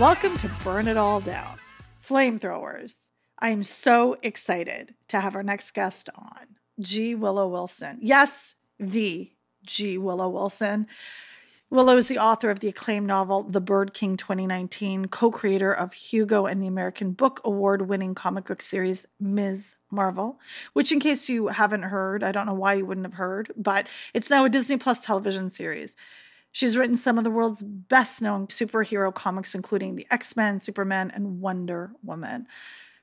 Welcome to Burn It All Down, Flamethrowers. I am so excited to have our next guest on, G. Willow Wilson. Yes, the G. Willow Wilson. Willow is the author of the acclaimed novel The Bird King 2019, co creator of Hugo and the American Book Award winning comic book series Ms. Marvel, which, in case you haven't heard, I don't know why you wouldn't have heard, but it's now a Disney Plus television series. She's written some of the world's best known superhero comics, including the X Men, Superman, and Wonder Woman.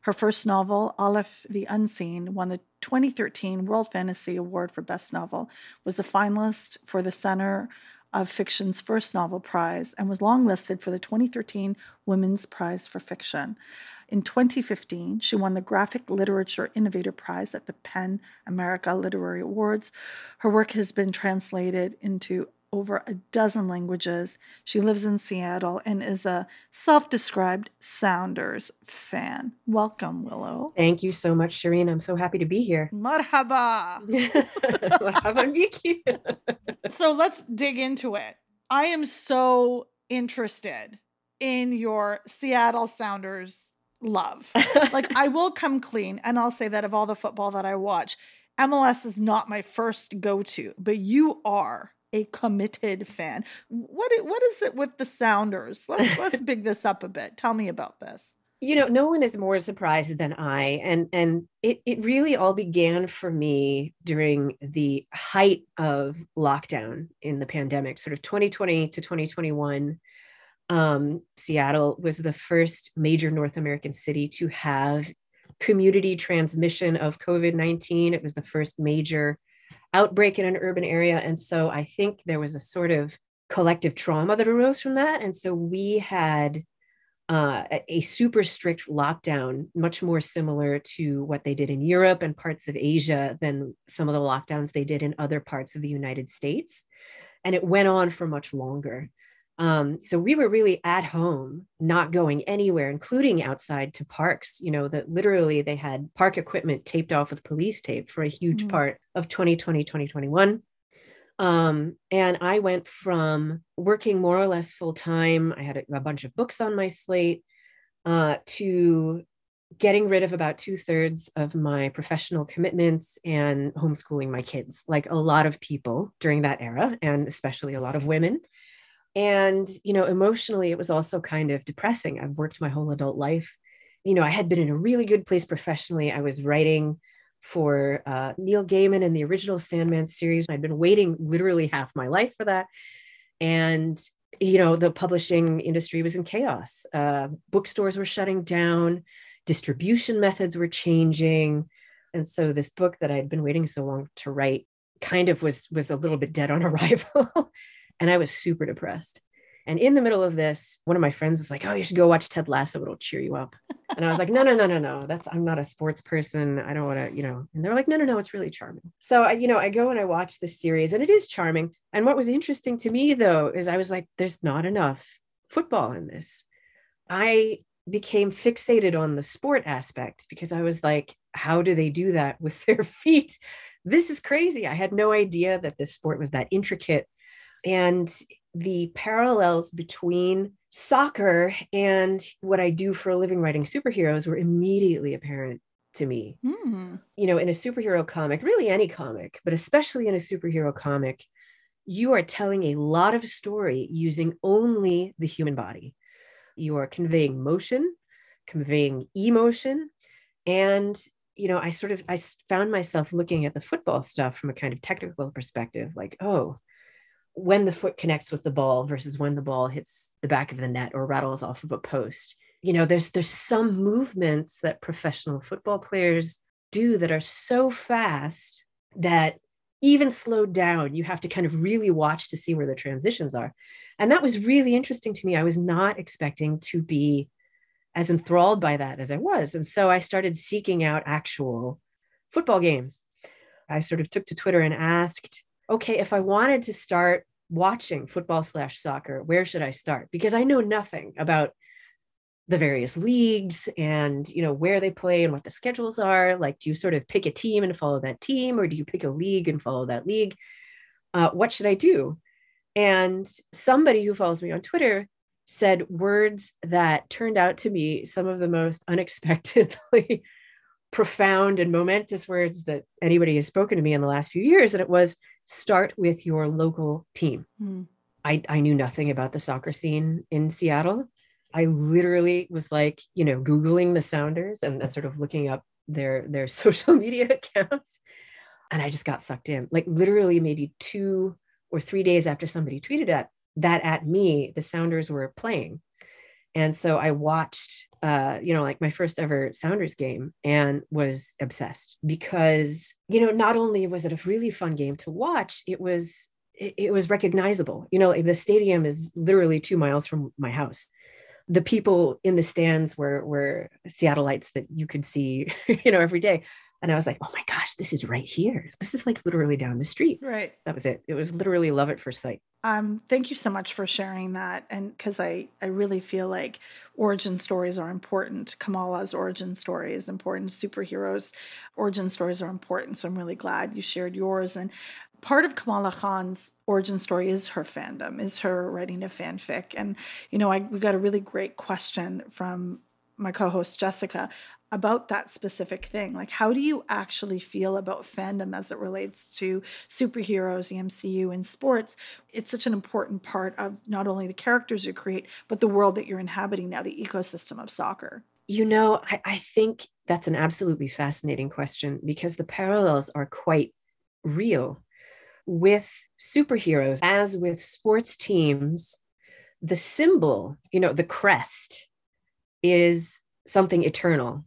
Her first novel, Alif the Unseen, won the 2013 World Fantasy Award for Best Novel, was a finalist for the Center of Fiction's first novel prize, and was longlisted for the 2013 Women's Prize for Fiction. In 2015, she won the Graphic Literature Innovator Prize at the PEN America Literary Awards. Her work has been translated into over a dozen languages. She lives in Seattle and is a self described Sounders fan. Welcome, Willow. Thank you so much, Shireen. I'm so happy to be here. Marhaba. Marhaba so let's dig into it. I am so interested in your Seattle Sounders love. like, I will come clean and I'll say that of all the football that I watch, MLS is not my first go to, but you are a committed fan. What what is it with the Sounders? Let's let's big this up a bit. Tell me about this. You know, no one is more surprised than I, and and it it really all began for me during the height of lockdown in the pandemic, sort of 2020 to 2021. Um, Seattle was the first major North American city to have community transmission of COVID 19. It was the first major outbreak in an urban area. And so I think there was a sort of collective trauma that arose from that. And so we had uh, a super strict lockdown, much more similar to what they did in Europe and parts of Asia than some of the lockdowns they did in other parts of the United States. And it went on for much longer. Um, so we were really at home, not going anywhere, including outside to parks. You know, that literally they had park equipment taped off with police tape for a huge mm-hmm. part of 2020, 2021. Um, and I went from working more or less full time, I had a, a, bunch of books on my slate, uh, to getting rid of about two thirds of my professional commitments and homeschooling my kids, like a lot of people during that era, and especially a lot of women and you know emotionally it was also kind of depressing. I've worked my whole adult life. You know i had been in a really good place professionally. I was writing for uh, neil gaiman in the original sandman series. I'd been waiting literally half my life for that. And you know the publishing industry was in chaos. Uh, bookstores were shutting down. Distribution methods were changing. And so this book that i'd been waiting so long to write kind of was was a little bit dead on arrival and I was super depressed. And in the middle of this, one of my friends was like, "Oh, you should go watch Ted Lasso. It'll cheer you up." And I was like, "No, no, no, no, no. That's I'm not a sports person. I don't want to, you know." And they're like, "No, no, no. It's really charming." So I, you know, I go and I watch this series, and it is charming. And what was interesting to me though is I was like, "There's not enough football in this." I became fixated on the sport aspect because I was like, "How do they do that with their feet?" This is crazy. I had no idea that this sport was that intricate and the parallels between soccer and what I do for a living writing superheroes were immediately apparent to me. Mm. You know, in a superhero comic, really any comic, but especially in a superhero comic, you are telling a lot of story using only the human body. You are conveying motion, conveying emotion, and you know, I sort of I found myself looking at the football stuff from a kind of technical perspective, like, oh, when the foot connects with the ball versus when the ball hits the back of the net or rattles off of a post. You know there's there's some movements that professional football players do that are so fast that even slowed down you have to kind of really watch to see where the transitions are. And that was really interesting to me. I was not expecting to be as enthralled by that as i was. And so i started seeking out actual football games. I sort of took to twitter and asked okay, if I wanted to start watching football slash soccer, where should I start? Because I know nothing about the various leagues and you know where they play and what the schedules are like do you sort of pick a team and follow that team or do you pick a league and follow that league uh, what should i do and somebody who follows me on twitter said words that turned out to be some of the most unexpectedly profound and momentous words that anybody has spoken to me in the last few years. And it was start with your local team. Mm. I, I knew nothing about the soccer scene in Seattle. I literally was like, you know, Googling the Sounders and sort of looking up their their social media accounts. And I just got sucked in. Like literally maybe two or three days after somebody tweeted at that at me, the Sounders were playing. And so I watched, uh, you know, like my first ever Sounders game and was obsessed because, you know, not only was it a really fun game to watch, it was it, was recognizable. You know, the stadium is literally two miles from my house. The people in the stands were were Seattleites that you could see, you know, every day. And I was like, oh my gosh, this is right here. This is like literally down the street. Right. That was it. It was literally love at first sight. Um, thank you so much for sharing that. And because I, I really feel like origin stories are important. Kamala's origin story is important. Superheroes' origin stories are important. So I'm really glad you shared yours. And part of Kamala Khan's origin story is her fandom, is her writing a fanfic. And, you know, I, we got a really great question from my co-host Jessica about that specific thing. Like, how do you actually feel about fandom as it relates to superheroes, the MCU, and sports? It's such an important part of not only the characters you create, but the world that you're inhabiting now, the ecosystem of soccer. You know, I, I think that's an absolutely fascinating question because the parallels are quite real. With superheroes, as with sports teams, the symbol, you know, the crest is something eternal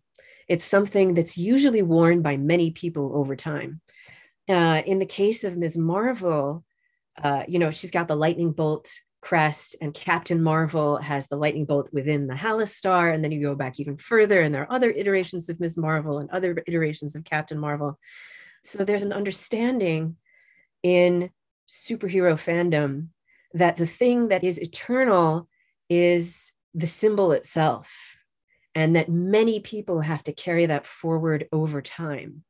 it's something that's usually worn by many people over time. Uh, in the case of Ms. Marvel, uh, you know, she's got the lightning bolt crest, and Captain Marvel has the lightning bolt within the Hala star. And then you go back even further, and there are other iterations of Ms. Marvel and other iterations of Captain Marvel. So there's an understanding in superhero fandom that the thing that is eternal is the symbol itself and that many people have to carry that forward over time.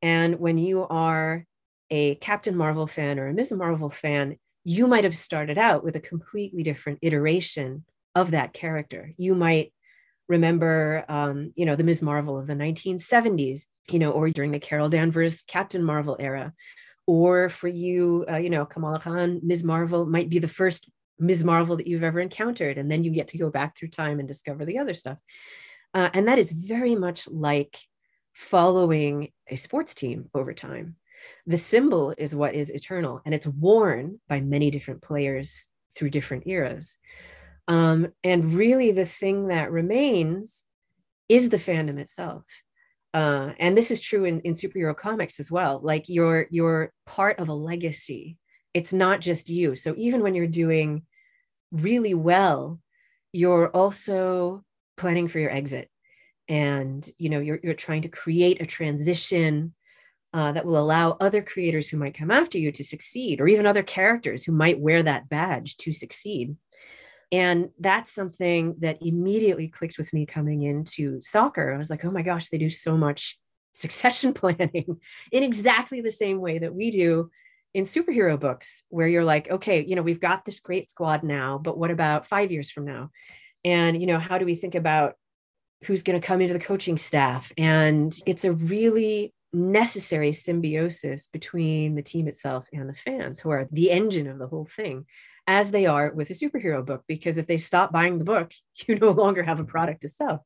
And when you are a Captain Marvel fan or a Ms. Marvel fan, you might have started out with a completely different iteration of that character. You might remember, um, you know, the Ms. Marvel of the 1970s, you know, or during the Carol Danvers Captain Marvel era. Or for you, uh, you know, Kamala Khan, Ms. Marvel might be the first Ms. Marvel that you've ever encountered. And then you get to go back through time and discover the other stuff. Uh, and that is very much like following a sports team over time. The symbol is what is eternal, and it's worn by many different players through different eras. Um, and really, the thing that remains is the fandom itself. Uh, and this is true in, in superhero comics as well. Like you're you're part of a legacy. It's not just you. So even when you're doing really well, you're also planning for your exit and you know you're, you're trying to create a transition uh, that will allow other creators who might come after you to succeed or even other characters who might wear that badge to succeed and that's something that immediately clicked with me coming into soccer. I was like oh my gosh they do so much succession planning in exactly the same way that we do in superhero books where you're like okay you know we've got this great squad now but what about five years from now? And you know how do we think about who's going to come into the coaching staff? And it's a really necessary symbiosis between the team itself and the fans who are the engine of the whole thing as they are with a superhero book because if they stop buying the book you no longer have a mm-hmm. product to sell.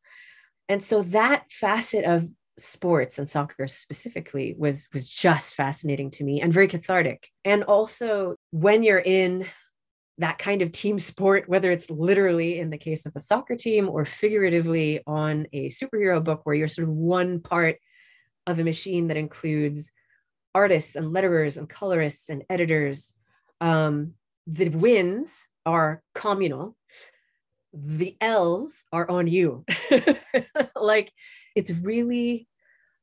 And so that facet of sports and soccer specifically was was just fascinating to me and very cathartic. And also when you're in that kind of team sport, whether it's literally in the case of a soccer team or figuratively on a superhero book where you're sort of one part of a machine that includes artists and letterers and colorists and editors. Um, the wins are communal, the L's are on you. like it's really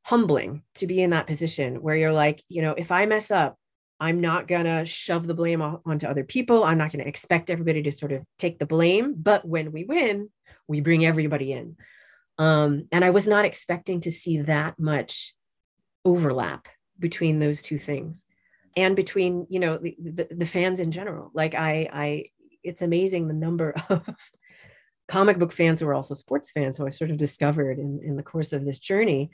humbling to be in that position where you're like, you know, if I mess up, I'm not going to shove the blame onto other people. I'm not going to expect everybody to sort of take the blame. But when we win, we bring everybody in. Um, and I was not expecting to see that much overlap between those two things and between, you know, the, the, the fans in general. Like I, I, it's amazing the number of comic book fans who are also sports fans who I sort of discovered in, in the course of this journey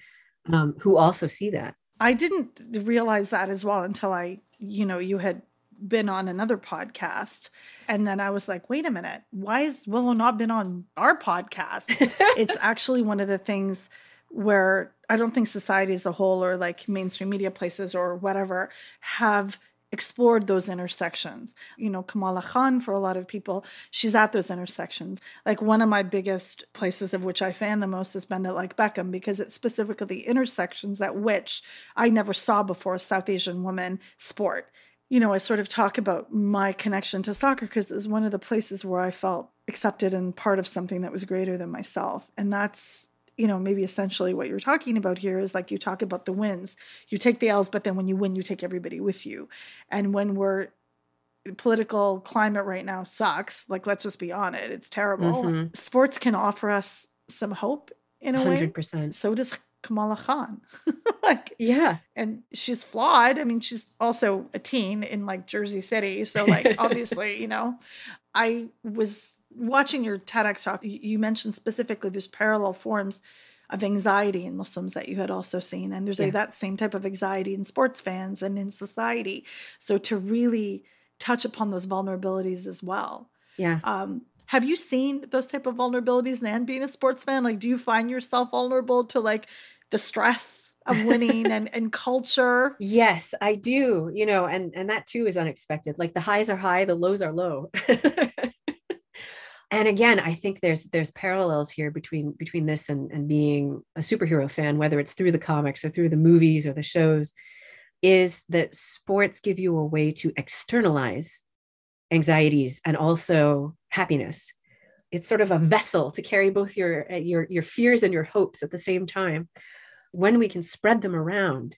um, who also see that. I didn't realize that as well until I, you know, you had been on another podcast. And then I was like, wait a minute, why has Willow not been on our podcast? it's actually one of the things where I don't think society as a whole or like mainstream media places or whatever have explored those intersections. You know, Kamala Khan, for a lot of people, she's at those intersections. Like one of my biggest places of which I fan the most has been at like Beckham because it's specifically intersections at which I never saw before a South Asian woman sport. You know, I sort of talk about my connection to soccer because it's one of the places where I felt accepted and part of something that was greater than myself. And that's you know, maybe essentially what you're talking about here is like you talk about the wins. You take the L's, but then when you win, you take everybody with you. And when we're political climate right now sucks, like let's just be on it. It's terrible. Mm-hmm. Sports can offer us some hope in a 100%. way. So does Kamala Khan. like yeah. And she's flawed. I mean, she's also a teen in like Jersey City. So like obviously, you know, I was watching your TEDx talk, you mentioned specifically there's parallel forms of anxiety in Muslims that you had also seen. And there's yeah. a, that same type of anxiety in sports fans and in society. So to really touch upon those vulnerabilities as well. Yeah. Um, have you seen those type of vulnerabilities and being a sports fan? Like, do you find yourself vulnerable to like the stress of winning and, and culture? Yes, I do. You know, and and that too is unexpected. Like the highs are high, the lows are low. and again i think there's there's parallels here between between this and and being a superhero fan whether it's through the comics or through the movies or the shows is that sports give you a way to externalize anxieties and also happiness it's sort of a vessel to carry both your uh, your your fears and your hopes at the same time when we can spread them around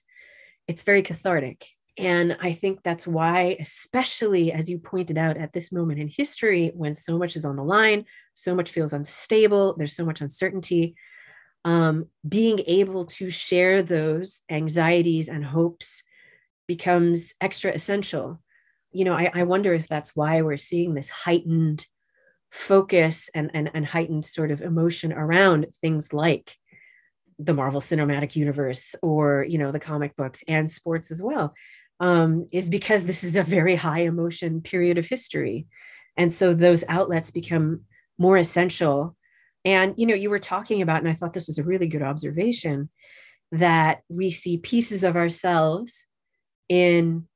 it's very cathartic and I think that's why, especially as you pointed out at this moment in history, when so much is on the line, so much feels unstable, there's so much uncertainty, um, being able to share those anxieties and hopes becomes extra essential. You know, I, I wonder if that's why we're seeing this heightened focus and, and, and heightened sort of emotion around things like the Marvel Cinematic Universe or, you know, the comic books and sports as well um, is because this is a very high emotion period of history. And so those outlets become more essential. And, you know, you were talking about, and I thought this was a really good observation, that we see pieces of ourselves in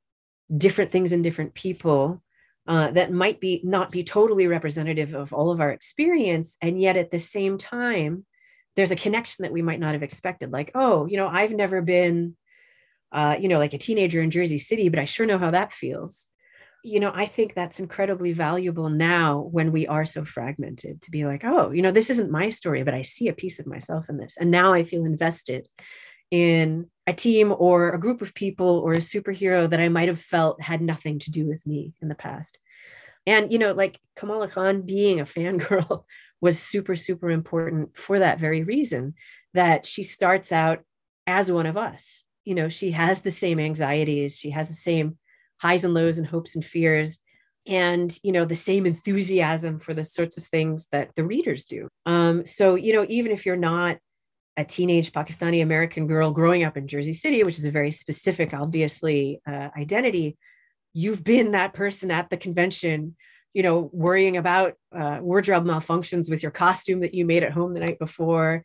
different things in different people uh, that might be not be totally representative of all of our experience and yet at the same time there's a connection that we might not have expected like oh you know i've never been uh, you know, like a teenager in Jersey City, but I sure know how that feels. You know, I think that's incredibly valuable now when we are so fragmented to be like, oh, you know, this isn't my story, but I see a piece of myself in this. And now I feel invested in a team or a group of people or a superhero that I might have felt had nothing to do with me in the past. And, you know, like Kamala Khan being a fangirl was super, super important for that very reason that she starts out as one of us you know she has the same anxieties she has the same highs and lows and hopes and fears and you know the same enthusiasm for the sorts of things that the readers do um, so you know even if you're not a teenage pakistani american girl growing up in jersey city which is a very specific obviously uh, identity. You've been that person at the convention you know worrying about uh, wardrobe malfunctions with your costume that you made at home the night before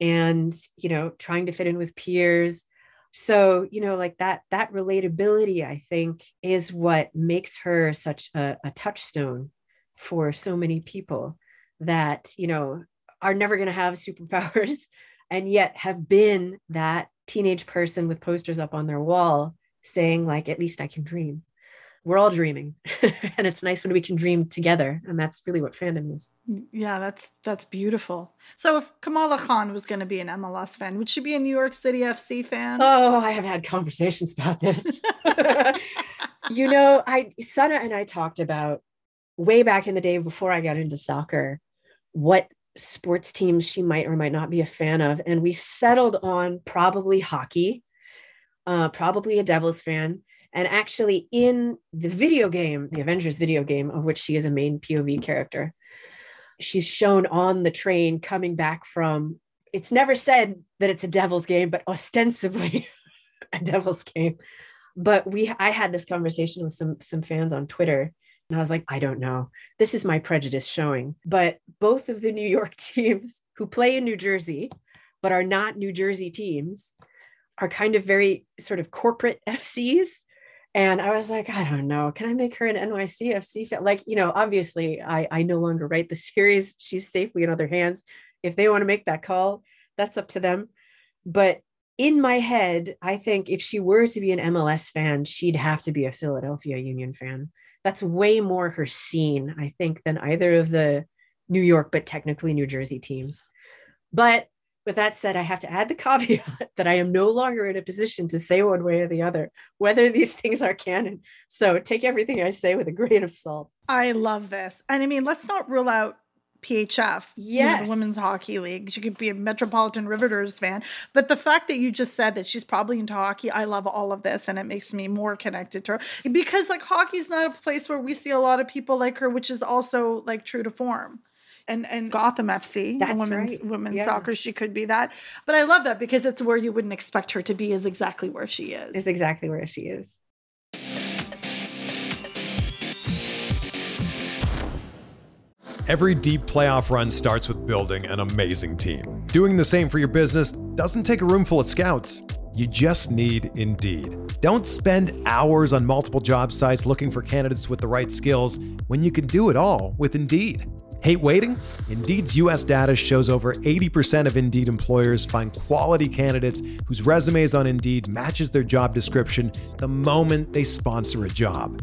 and you know trying to fit in with peers. So you know like that that relatability i think is what makes her such a, a touchstone for so many people that you know are never going to have superpowers and yet have been that teenage person with posters up on their wall saying like at least i can dream. We're all dreaming and it's nice when we can dream together and that's really what fandom is. Yeah that's that's beautiful. So if kamala khan was going to be an mls fan would she be a new york city fc fan? Oh i have had conversations about this. You know i sana and i talked about way back in the day before i got into soccer what sports teams she might or might not be a fan of and we settled on probably hockey uh, probably a devils fan And actually, in the video game, the Avengers video game, of which she is a main POV character, she's shown on the train coming back from. It's never said that it's a devil's game, but ostensibly a devil's game. But we, I had this conversation with some some fans on Twitter, and I was like, I don't know. This is my prejudice showing. But both of the New York teams who play in New Jersey, but are not New Jersey teams, are kind of very sort of corporate FCs and I was like, I don't know. Can I make her an NYCFC fan? Like, you know, obviously I, I no longer write the series. She's safely in other hands. If they want to make that call, that's up to them. But in my head, I think if she were to be an MLS fan, she'd have to be a Philadelphia Union fan. That's way more her scene, I think, than either of the New York, but technically New Jersey teams. But with that said, I have to add the caveat that I am no longer in a position to say one way or the other whether these things are canon. So take everything I say with a grain of salt. I love this. And I mean, let's not rule out PHF, yes. You know, the Women's Hockey League. She could be a Metropolitan Riveters fan. But the fact that you just said that she's probably into hockey, I love all of this and it makes me more connected to her. Because like hockey is not a place where we see a lot of people like her, which is also like true to form and and Gotham FC, That's women's right. women's yeah. soccer. She could be that, but I love that because it's where you wouldn't expect her to be. Is exactly where she is. Is exactly where she is. Every deep playoff run starts with building an amazing team. Doing the same for your business doesn't take a room full of scouts. You just need Indeed. Don't spend hours on multiple job sites looking for candidates with the right skills when you can do it all with Indeed. Hate waiting? Indeed's US data shows over 80% of Indeed employers find quality candidates whose resumes on Indeed matches their job description the moment they sponsor a job.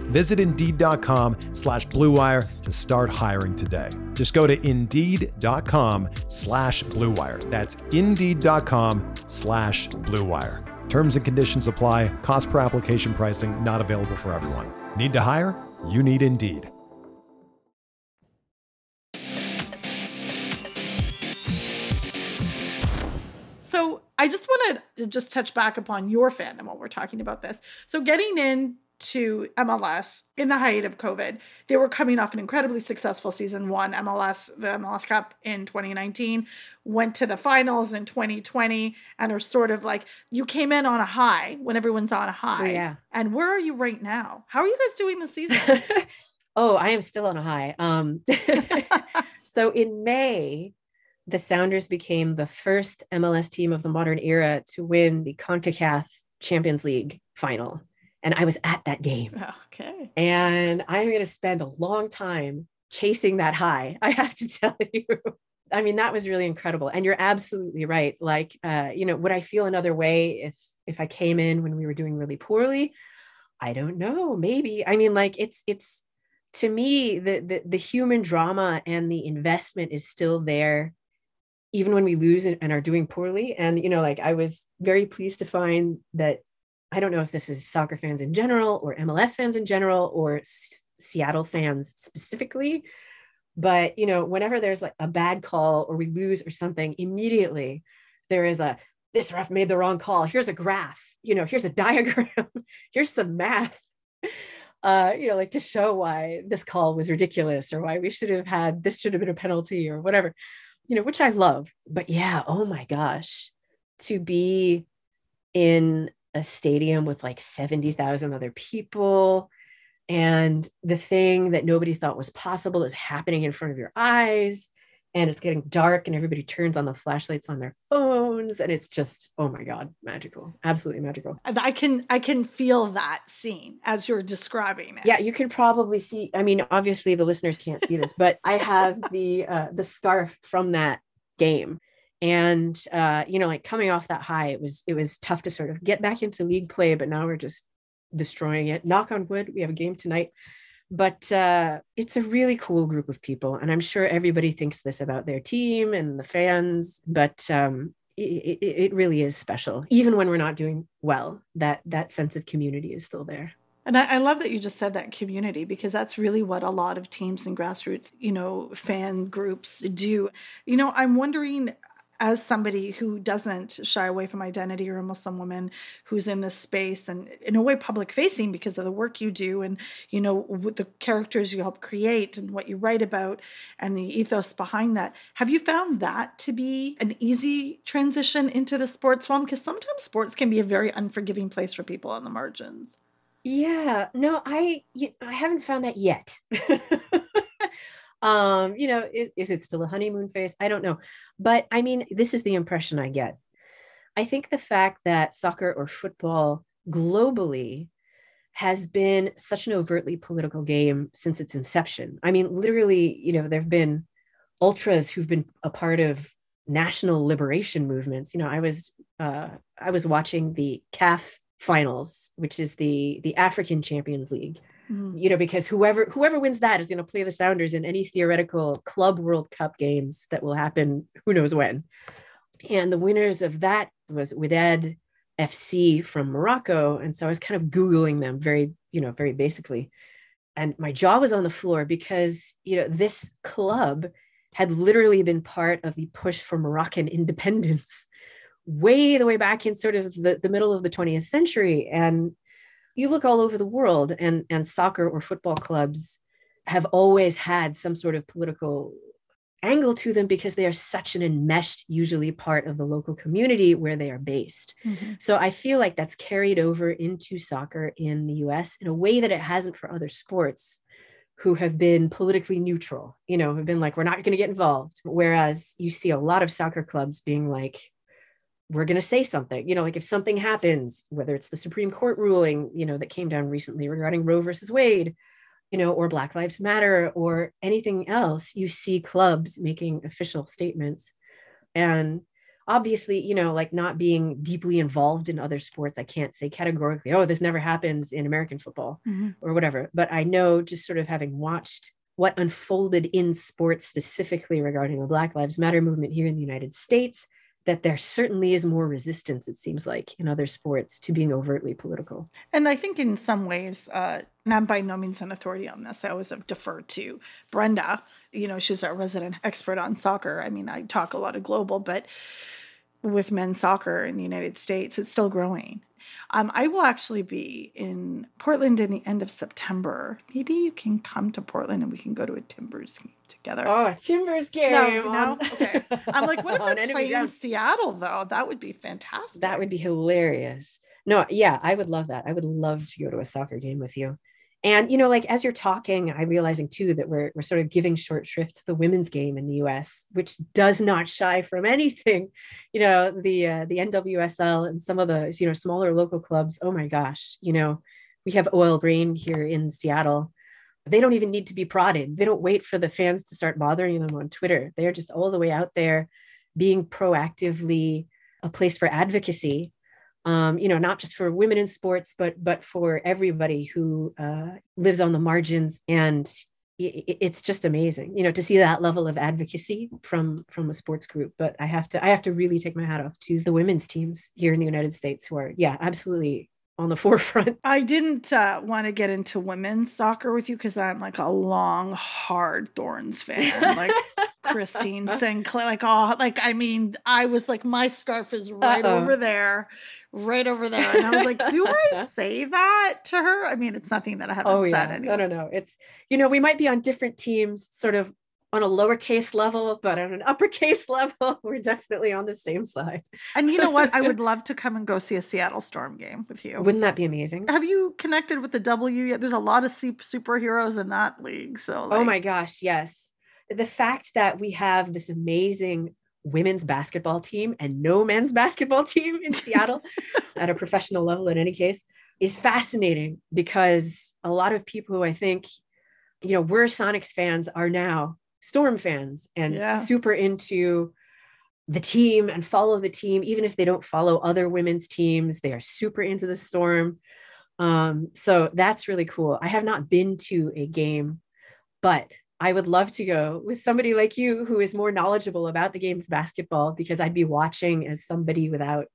Visit Indeed.com slash BlueWire to start hiring today. Just go to Indeed.com slash BlueWire. That's Indeed.com slash BlueWire. Terms and conditions apply. Cost per application pricing not available for everyone. Need to hire? You need Indeed. So I just want to just touch back upon your fandom while we're talking about this. So getting into MLS in the height of COVID, they were coming off an incredibly successful season one MLS, the MLS Cup in 2019, went to the finals in 2020, and are sort of like you came in on a high when everyone's on a high. Oh, yeah. And where are you right now? How are you guys doing this season? oh, I am still on a high. Um, so in May, the Sounders became the first MLS team of the modern era to win the CONCACAF Champions League final. And I was at that game. Okay. And I'm going to spend a long time chasing that high. I have to tell you. I mean, that was really incredible. And you're absolutely right. Like, uh, you know, would I feel another way if if I came in when we were doing really poorly? I don't know. Maybe. I mean, like it's it's to me the the, the human drama and the investment is still there even when we lose and, and are doing poorly. And, you know, like I was very pleased to find that I don't know if this is soccer fans in general or MLS fans in general or S- Seattle fans specifically. But, you know, whenever there's like a bad call or we lose or something, immediately there is a, this ref made the wrong call. Here's a graph, you know, here's a diagram, here's some math. Uh, you know, like to show why this call was ridiculous or why we should have had this should have been a penalty or whatever you know, which I love. But yeah, oh my gosh, to be in a stadium with like 70,000 other people. And the thing that nobody thought was possible is happening in front of your eyes. And it's getting dark and everybody turns on the flashlights on their phones. And it's just oh my god magical absolutely magical. I can i can feel that scene as you're describing it. Yeah you can probably see i mean obviously the listeners can't see this but i have the uh the scarf from that game and uh you know like coming off that high it was it was tough to sort of get back into league play but now we're just destroying it. Knock on wood we have a game tonight. But uh, it's a really cool group of people and i'm sure everybody thinks this about their team and the fans but um, it, it, it really is special even when we're not doing well that that sense of community is still there. And I, I, love that you just said that community because that's really what a lot of teams and grassroots, you know, fan groups do. You know, I'm wondering as somebody who doesn't shy away from identity or a Muslim woman who's in this space and in a way public facing because of the work you do and you know the characters you help create and what you write about and the ethos behind that have you found that to be an easy transition into the sports realm? Because sometimes sports can be a very unforgiving place for people on the margins. Yeah. No i i haven't found that yet um you know is, is it still a honeymoon phase? I don't know. But i mean this is the impression i get. I think the fact that soccer or football globally has been such an overtly political game since its inception. I mean literally you know there've been ultras who've been a part of national liberation movements. You know i was uh i was watching the caf finals which is the the african champions league mm-hmm. you know, because whoever whoever wins that is going to play the Sounders in any theoretical club World Cup games that will happen who knows when. And the winners of that was Wydad FC from Morocco, and so I was kind of googling them very, you know, very basically. And my jaw was on the floor because, you know, this club had literally been part of the push for Moroccan independence way the way back in sort of the, the middle of the 20th century. And you look all over the world and and soccer or football clubs have always had some sort of political angle to them because they are such an enmeshed usually part of the local community where they are based mm-hmm. so i feel like that's carried over into soccer in the us in a way that it hasn't for other sports who have been politically neutral you know have been like we're not going to get involved whereas you see a lot of soccer clubs being like we're going to say something you know like if something happens whether it's the supreme court ruling you know that came down recently regarding roe versus wade you know or black lives matter or anything else you see clubs making official statements and obviously you know like not being deeply involved in other sports i can't say categorically oh this never happens in american football mm-hmm. or whatever but i know just sort of having watched what unfolded in sports specifically regarding the black lives matter movement here in the united states that there certainly is more resistance, it seems like, in other sports to being overtly political. And I think in some ways, uh, and I'm by no means an authority on this, I always deferred to Brenda. You know, she's our resident expert on soccer. I mean, I talk a lot of global, but with men's soccer in the United States, it's still growing. Um, I will actually be in Portland in the end of September. Maybe you can come to Portland and we can go to a Timbers game together. Oh, a Timbers game. No, no? Okay. I'm like, what if we're playing Seattle though? That would be fantastic. That would be hilarious. No, yeah, I would love that. I would love to go to a soccer game with you and you know like as you're talking i'm realizing too that we're, we're sort of giving short shrift to the women's game in the us which does not shy from anything you know the uh, the nwsl and some of the you know smaller local clubs. Oh my gosh you know we have OL Reign here in seattle. They don't even need to be prodded they don't wait for the fans to start bothering them on twitter. They're just all the way out there being proactively a place for advocacy um, you know, not just for women in sports, but but for everybody who uh, lives on the margins. And it's just amazing, you know, to see that level of advocacy from from a sports group. But I have to I have to really take my hat off to the women's teams here in the United States who are, yeah, absolutely on the forefront. I didn't uh, want to get into women's soccer with you because I'm like a long, hard Thorns fan. Like Christine Sinclair, like oh, like I mean, I was like, my scarf is right Uh-oh. over there, right over there, and I was like, do I say that to her? I mean, it's nothing that I haven't oh, said. Yeah. Anyway. I don't know. It's you know, we might be on different teams, sort of on a lowercase level, but on an uppercase level, we're definitely on the same side. And you know what? I would love to come and go see a Seattle Storm game with you. Wouldn't that be amazing? Have you connected with the W yet? There's a lot of superheroes in that league. So, oh like... oh my gosh, yes. The fact that we have this amazing women's basketball team and no men's basketball team in Seattle at a professional level, in any case, is fascinating because a lot of people who I think, you know, we're Sonics fans are now Storm fans and yeah. super into the team and follow the team, even if they don't follow other women's teams. They are super into the Storm. Um, so that's really cool. I have not been to a game, but I would love to go with somebody like you who is more knowledgeable about the game of basketball because I'd be watching as somebody without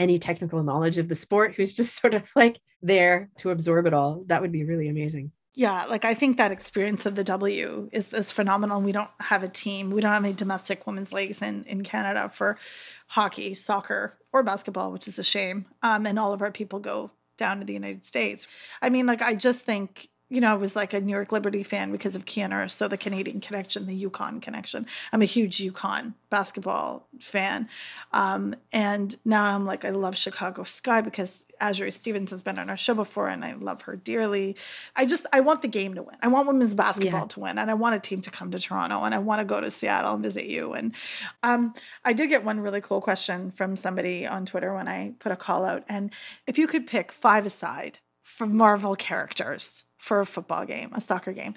any technical knowledge of the sport who's just sort of like there to absorb it all. That would be really amazing. Yeah, like I think that experience of the W is is phenomenal. We don't have a team. We don't have any domestic women's leagues in in Canada for hockey, soccer, or basketball, which is a shame. Um, and all of our people go down to the United States. I mean, like I just think you know, I was like a New York Liberty fan because of Kia Nurse, so the Canadian connection, the UConn connection. I'm a huge UConn basketball fan. Um, and now I'm like, I love Chicago Sky because Azurá Stevens has been on our show before and I love her dearly. I just, I want the game to win. I want women's basketball yeah. to win. And I want a team to come to Toronto and I want to go to Seattle and visit you. And um, I did get one really cool question from somebody on Twitter when I put a call out. And if you could pick five aside from Marvel characters, for a football game, a soccer game,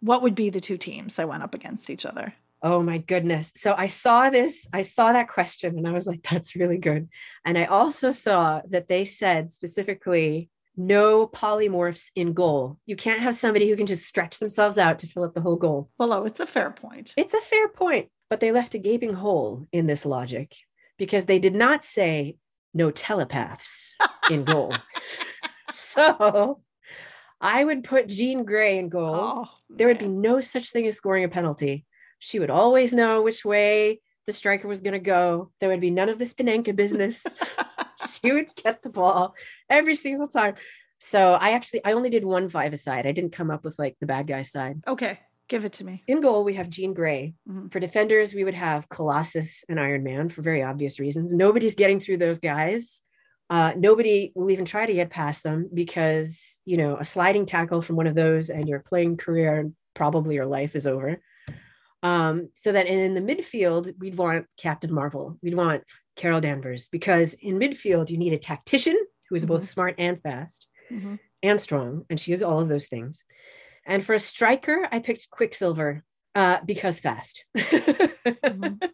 what would be the two teams that went up against each other? Oh my goodness. So I saw this, I saw that question and I was like, that's really good. And I also saw that they said specifically, no polymorphs in goal. You can't have somebody who can just stretch themselves out to fill up the whole goal. Well, oh, it's a fair point. It's a fair point, but they left a gaping hole in this logic because they did not say no telepaths in goal. so I would put Jean Grey in goal. Oh, there would be no such thing as scoring a penalty. She would always know which way the striker was going to go. There would be none of this Panenka business. she would get the ball every single time. So I actually I only did one five aside. I didn't come up with like the bad guy side. Okay. Give it to me. In goal, we have Jean Grey. Mm-hmm. For defenders, we would have Colossus and Iron Man for very obvious reasons. Nobody's getting through those guys uh, nobody will even try to get past them because you know a sliding tackle from one of those and your playing career and probably your life is over um, so that in the midfield we'd want captain marvel we'd want carol danvers because in midfield you need a tactician who is mm-hmm. both smart and fast mm-hmm. and strong and she is all of those things and for a striker i picked quicksilver uh, because fast mm-hmm.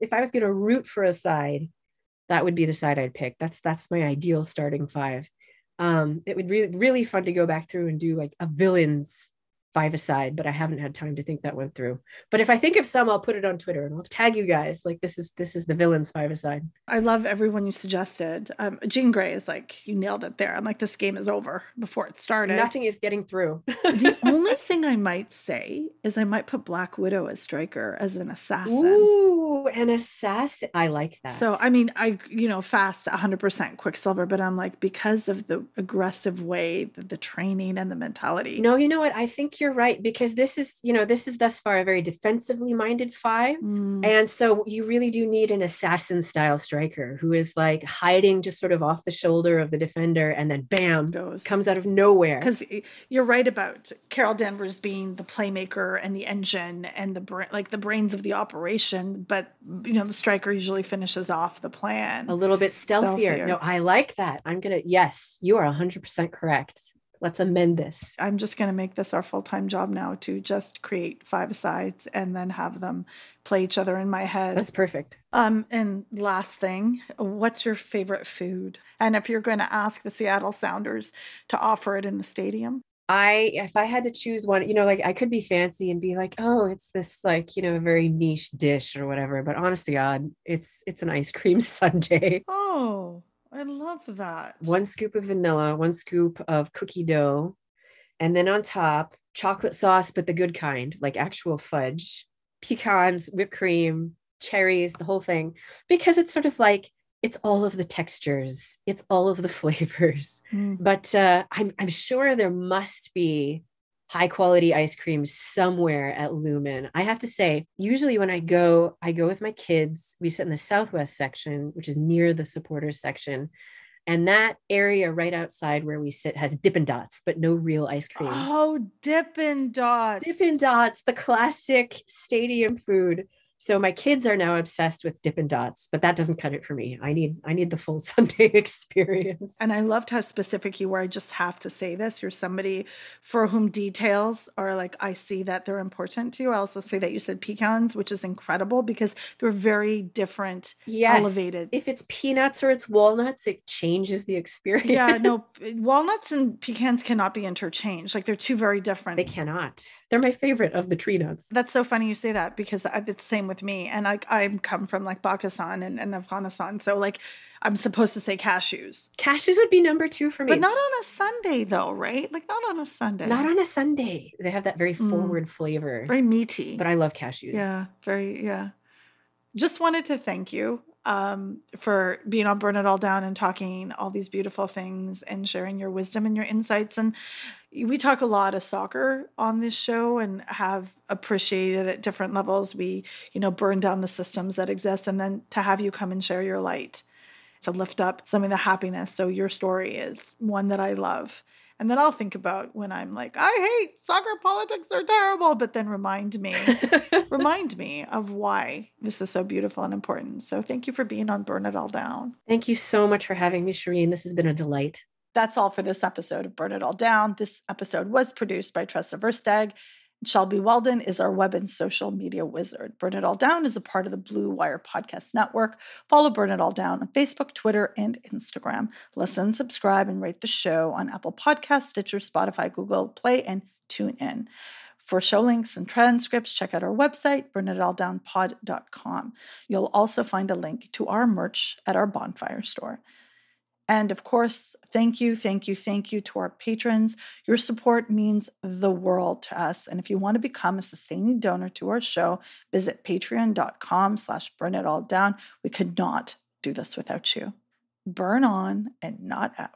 if i was going to root for a side that would be the side I'd pick. That's that's my ideal starting five. Um, it would really really fun to go back through and do like a villains five aside, but I haven't had time to think that one through. But if I think of some, I'll put it on Twitter and I'll tag you guys. Like this is this is the villains five aside. I love everyone you suggested. Um, Jean Grey is like you nailed it there. I'm like this game is over before it started. Nothing is getting through. the only thing I might say is I might put Black Widow as striker as an assassin. Ooh, an assassin. I like that. So I mean, I you know fast 100% Quicksilver, but I'm like because of the aggressive way, the, the training and the mentality. No, you know what? I think you're right because this is, you know, this is thus far a very defensively minded five. Mm. And so you really do need an assassin style striker who is like hiding just sort of off the shoulder of the defender and then bam, Goes. comes out of nowhere. Because you're right about Carol Danvers being the playmaker and the engine and the like the brains of the operation, but you know, the striker usually finishes off the plan. A little bit stealthier. stealthier. No, I like that. I'm going to, yes, you are 100% correct let's amend this. I'm just going to make this our full time job now to just create five sides and then have them play each other in my head. That's perfect. Um, and last thing, what's your favorite food? And if you're going to ask the Seattle Sounders to offer it in the stadium, I if I had to choose one, you know, like I could be fancy and be like, oh, it's this like, you know, a very niche dish or whatever. But honest to God, it's it's an ice cream sundae. Oh, I love that. One scoop of vanilla, one scoop of cookie dough, and then on top, chocolate sauce, but the good kind, like actual fudge, pecans, whipped cream, cherries, the whole thing, because it's sort of like it's all of the textures, it's all of the flavors. Mm. But uh, I'm, I'm sure there must be high quality ice cream somewhere at Lumen. I have to say, usually when I go, I go with my kids. We sit in the Southwest section, which is near the supporters section. And that area right outside where we sit has Dippin' Dots, but no real ice cream. Oh, Dippin' Dots. Dippin' Dots, the classic stadium food. So my kids are now obsessed with Dippin' Dots, but that doesn't cut it for me. I need I need the full sundae experience. And I loved how specific you were. I just have to say this. You're somebody for whom details are like, I see that they're important to you. I also say that you said pecans, which is incredible because they're very different, yes. elevated. If it's peanuts or it's walnuts, it changes the experience. Yeah, no, walnuts and pecans cannot be interchanged. Like they're two very different. They cannot. They're my favorite of the tree nuts. That's so funny you say that because it's the same with me. And I, I come from like Pakistan and, and Afghanistan. So like I'm supposed to say cashews. Cashews would be number two for me. But not on a sundae though, right? Like not on a sundae. Not on a sundae. They have that very forward mm. flavor. Very meaty. But I love cashews. Yeah, very, yeah. Just wanted to thank you um, for being on Burn It All Down and talking all these beautiful things and sharing your wisdom and your insights. And we talk a lot of soccer on this show and have appreciated at different levels. We, you know, burn down the systems that exist and then to have you come and share your light to lift up some of the happiness. So your story is one that I love. And then I'll think about when I'm like, I hate soccer politics, they're terrible, but then remind me, remind me of why this is so beautiful and important. So thank you for being on Burn It All Down. Thank you so much for having me, Shireen. This has been a delight. That's all for this episode of Burn It All Down. This episode was produced by Tressa Versteeg. Shelby Weldon is our web and social media wizard. Burn It All Down is a part of the Blue Wire Podcast Network. Follow Burn It All Down on Facebook, Twitter, and Instagram. Listen, subscribe, and rate the show on Apple Podcasts, Stitcher, Spotify, Google Play, and TuneIn. For show links and transcripts, check out our website, burnitalldownpod.com. You'll also find a link to our merch at our bonfire store. And of course, thank you, thank you, thank you to our patrons. Your support means the world to us. And if you want to become a sustaining donor to our show, visit patreon.com slash burn it all down. We could not do this without you. Burn on and not out.